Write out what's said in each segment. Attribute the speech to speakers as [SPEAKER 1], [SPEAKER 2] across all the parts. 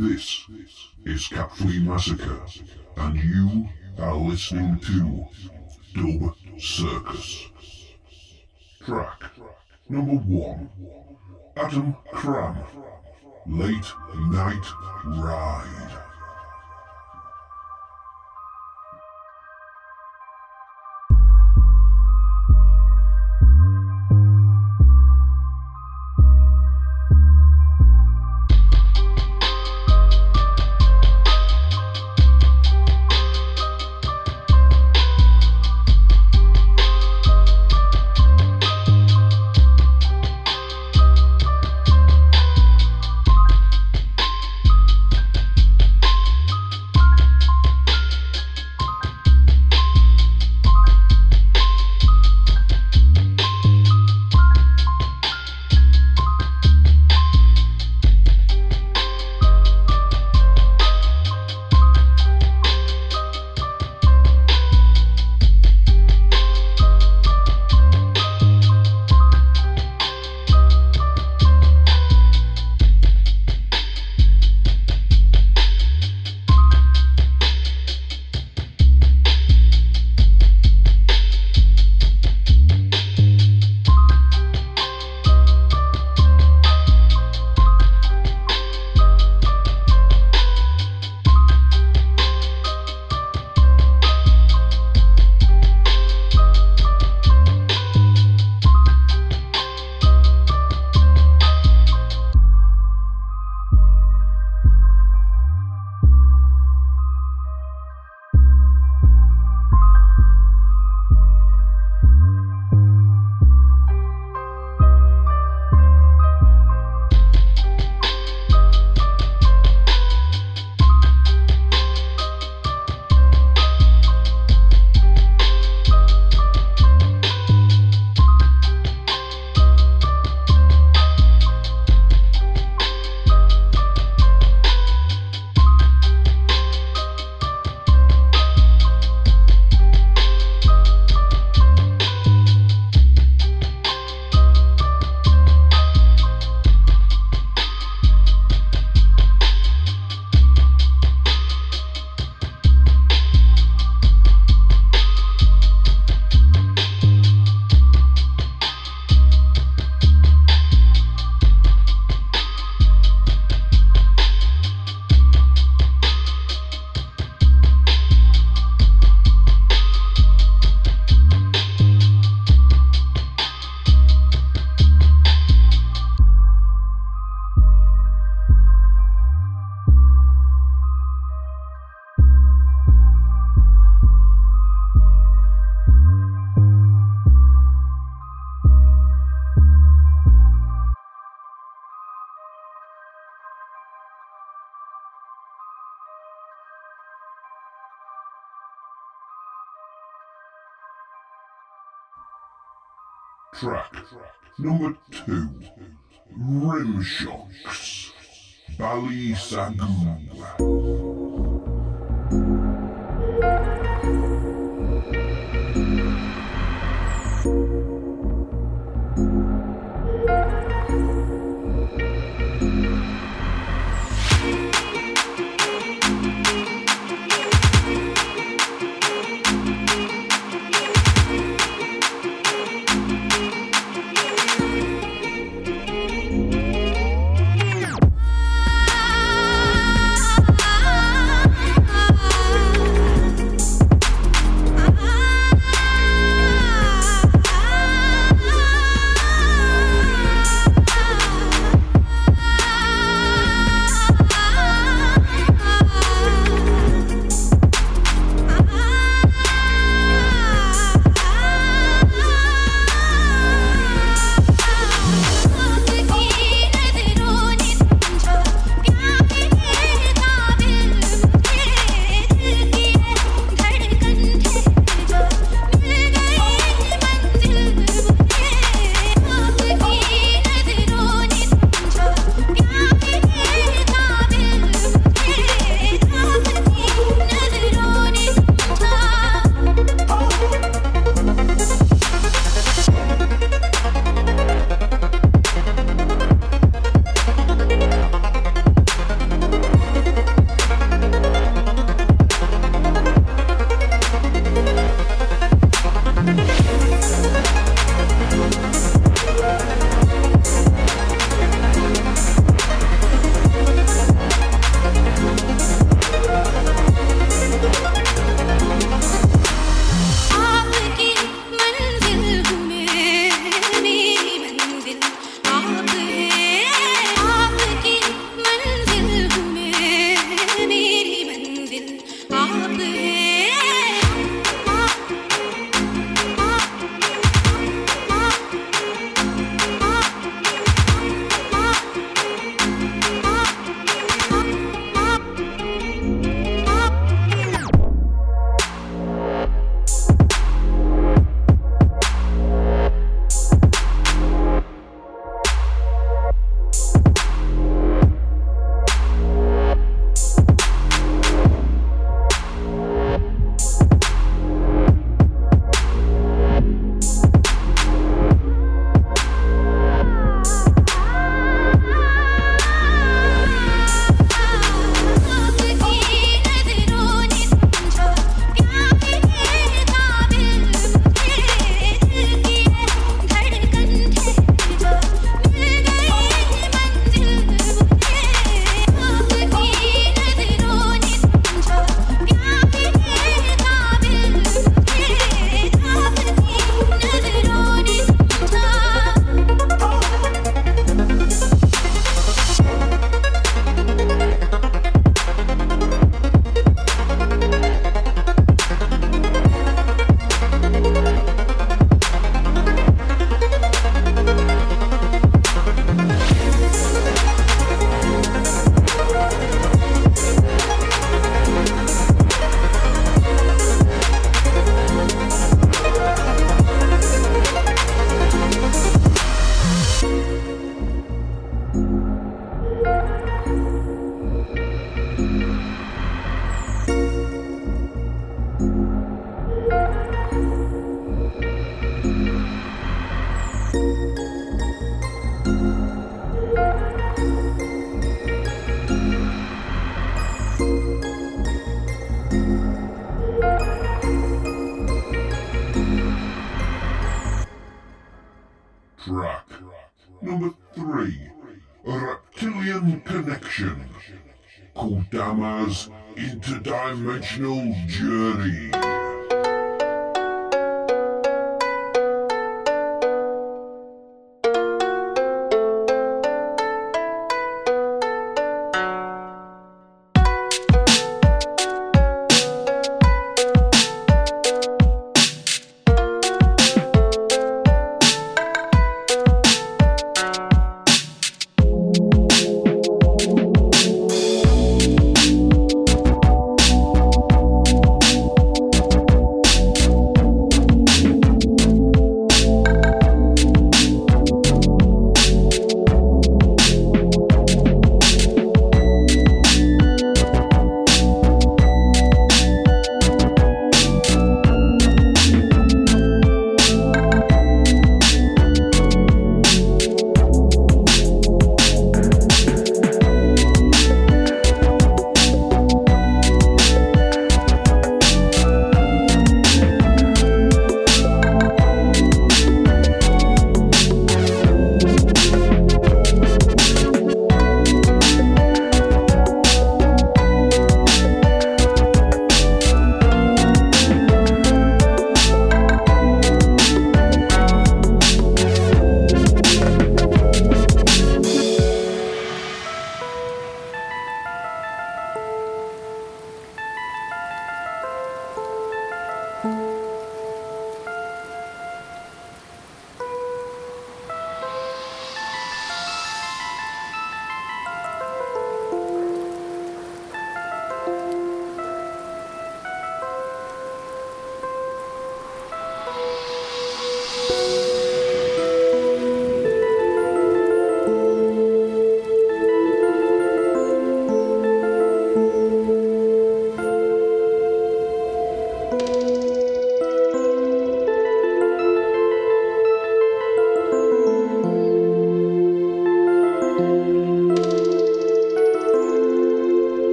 [SPEAKER 1] This is Flea Massacre, and you are listening to Dub Circus. Track number one Adam Cram, Late Night Ride. justiça. Dama's Interdimensional Journey.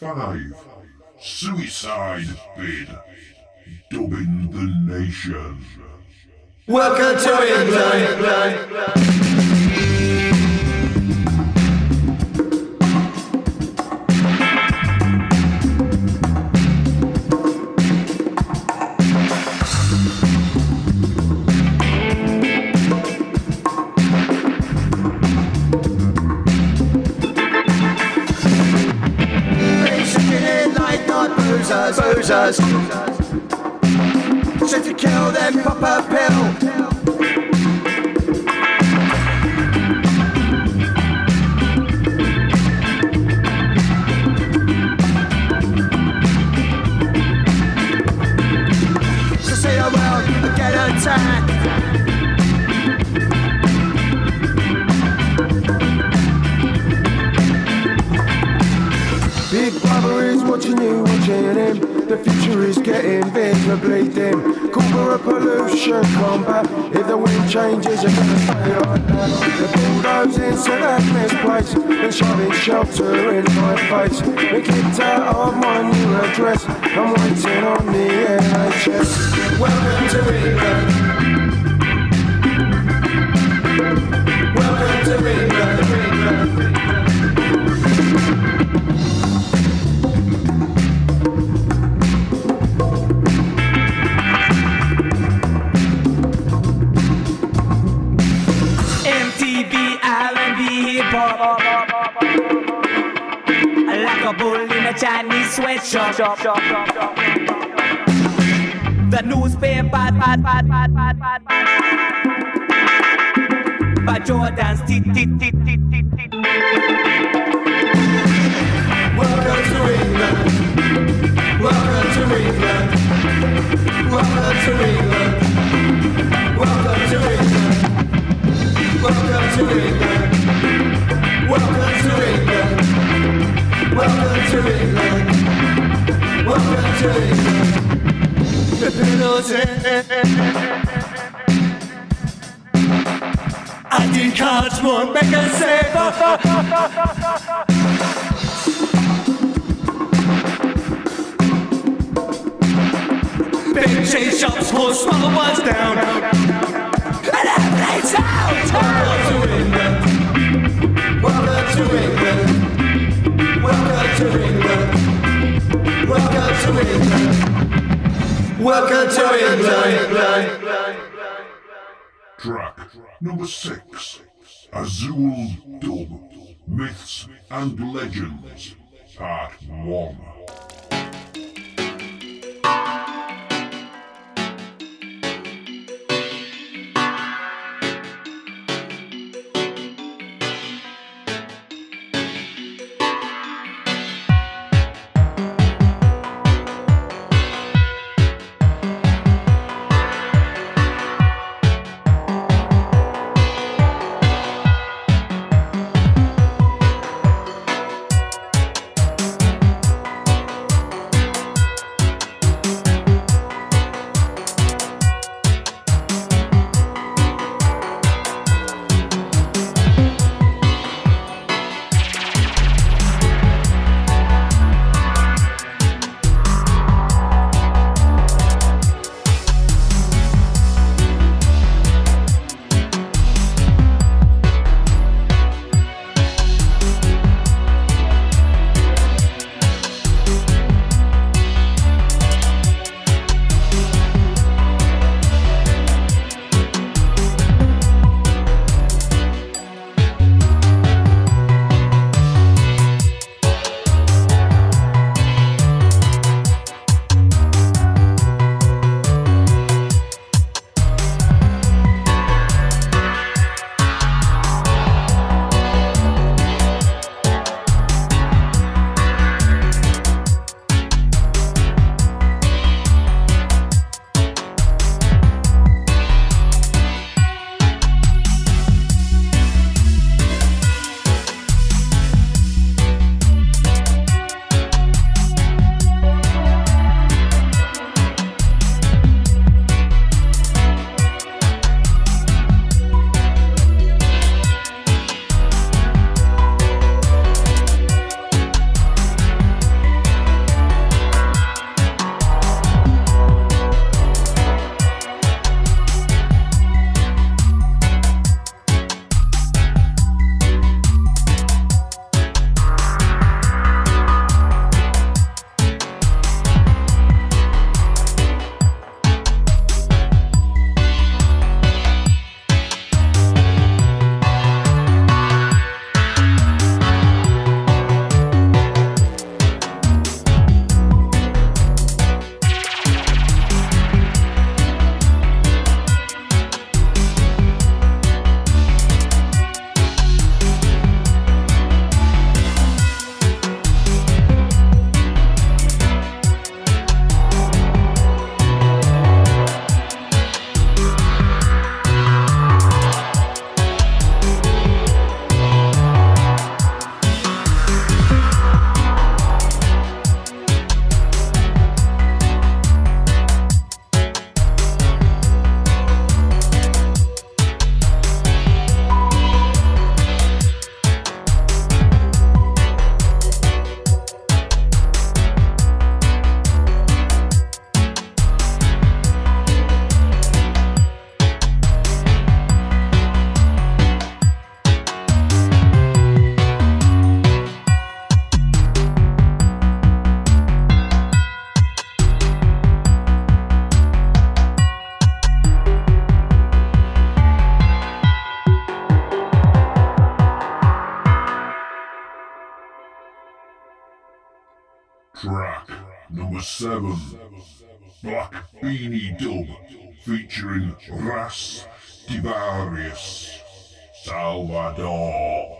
[SPEAKER 1] 5. Suicide Bid. Dubbing the Nation.
[SPEAKER 2] Welcome to England. Boozers, boozers. To kill them, pop a pill. Changes, you're gonna stay like that. The bulldozing to that misplace and shoving shelter in my face. We kicked out of my new address. I'm waiting on the NHS. Welcome to England.
[SPEAKER 3] Chinese sweatshop. The newspaper, bad, bad, bad, bad, bad, bad, By Jordan's tit, tit, tit, tit, tit, tit.
[SPEAKER 2] Welcome to England. Welcome to England. Welcome to England. Welcome to England. Welcome to England. Welcome to England. Welcome to England. Big chase shops will small ones down. And everything's out. To England. Welcome to England.
[SPEAKER 1] Track number six. Azul Dub. Myths and Legends. Part 1. 7. Black Beanie Dub featuring Ras Divarius. Salvador.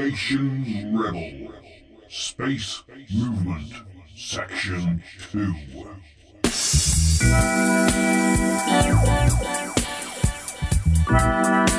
[SPEAKER 1] Creations Rebel Space Movement Section 2 Thank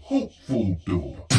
[SPEAKER 1] Hopeful Dub.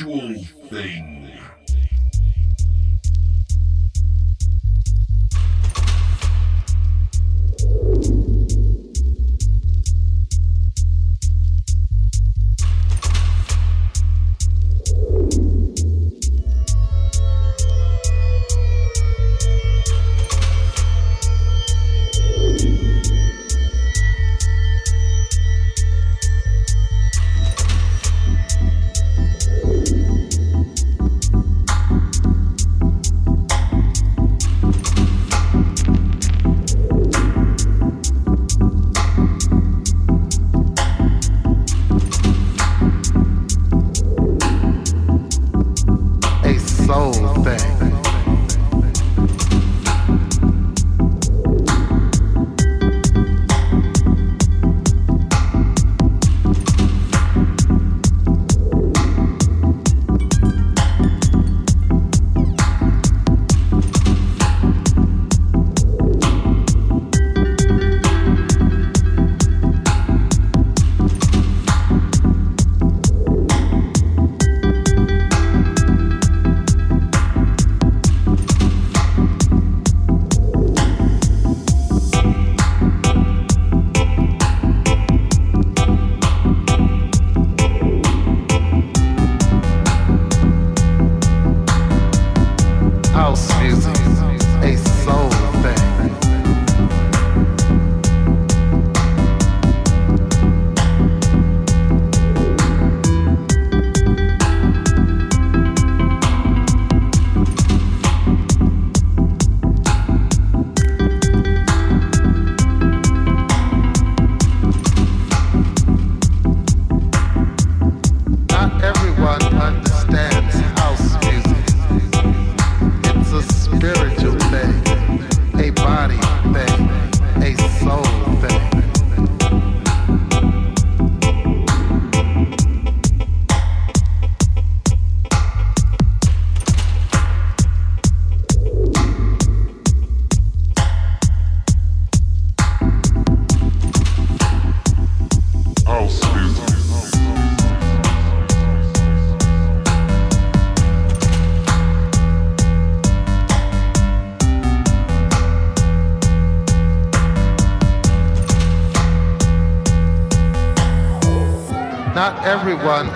[SPEAKER 1] Spiritual Thing.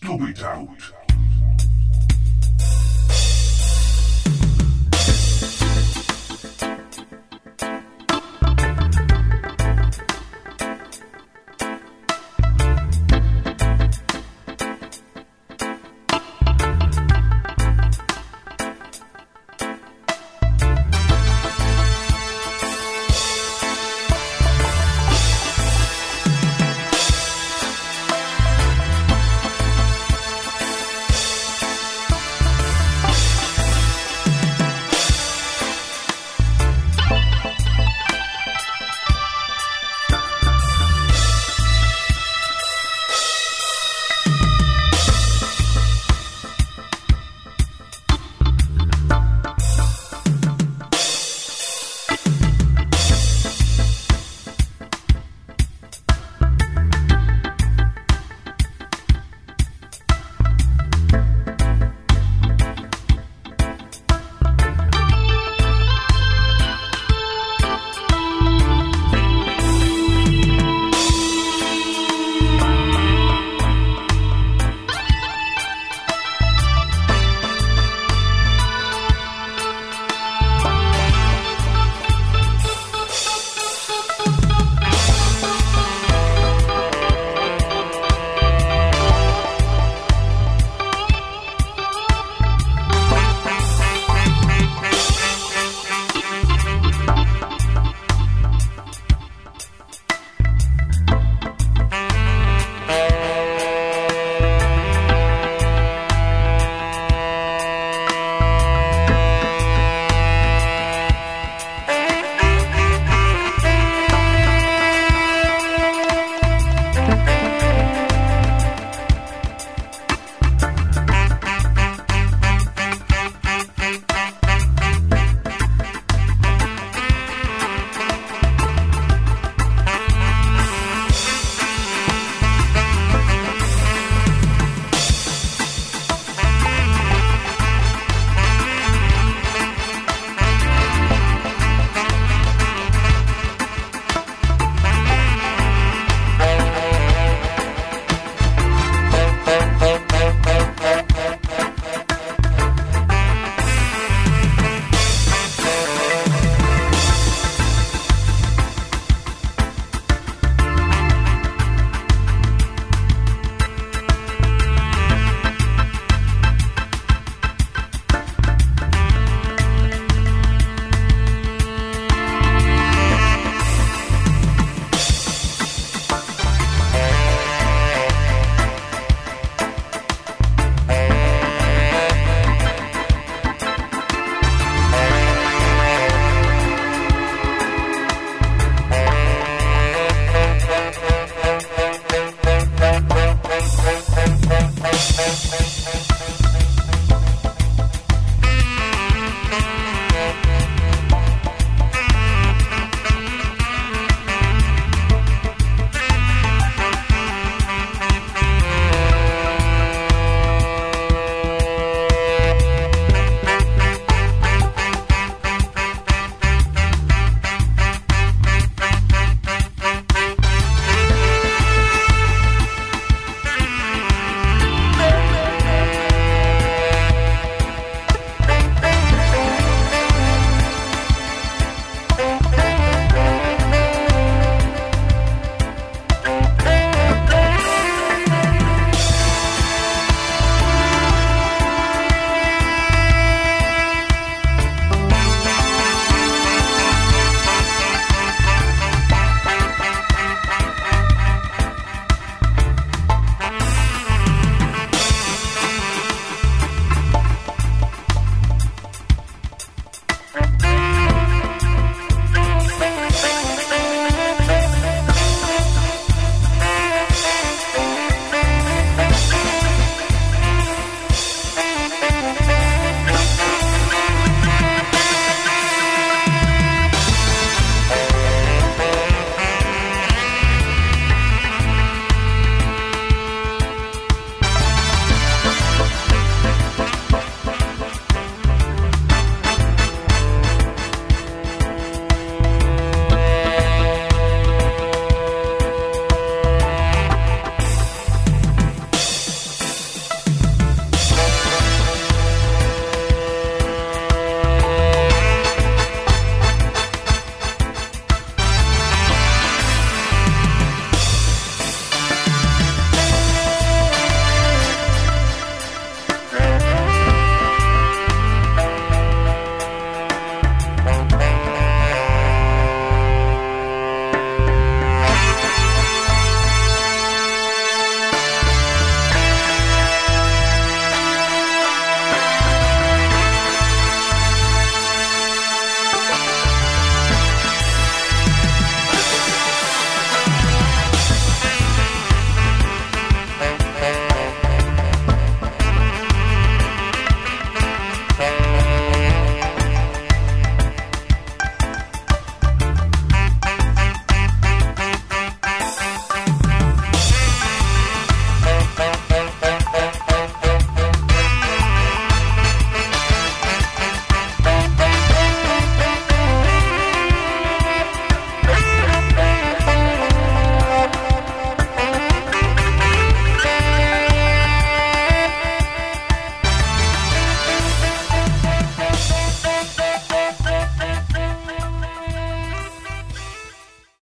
[SPEAKER 1] Dub it out.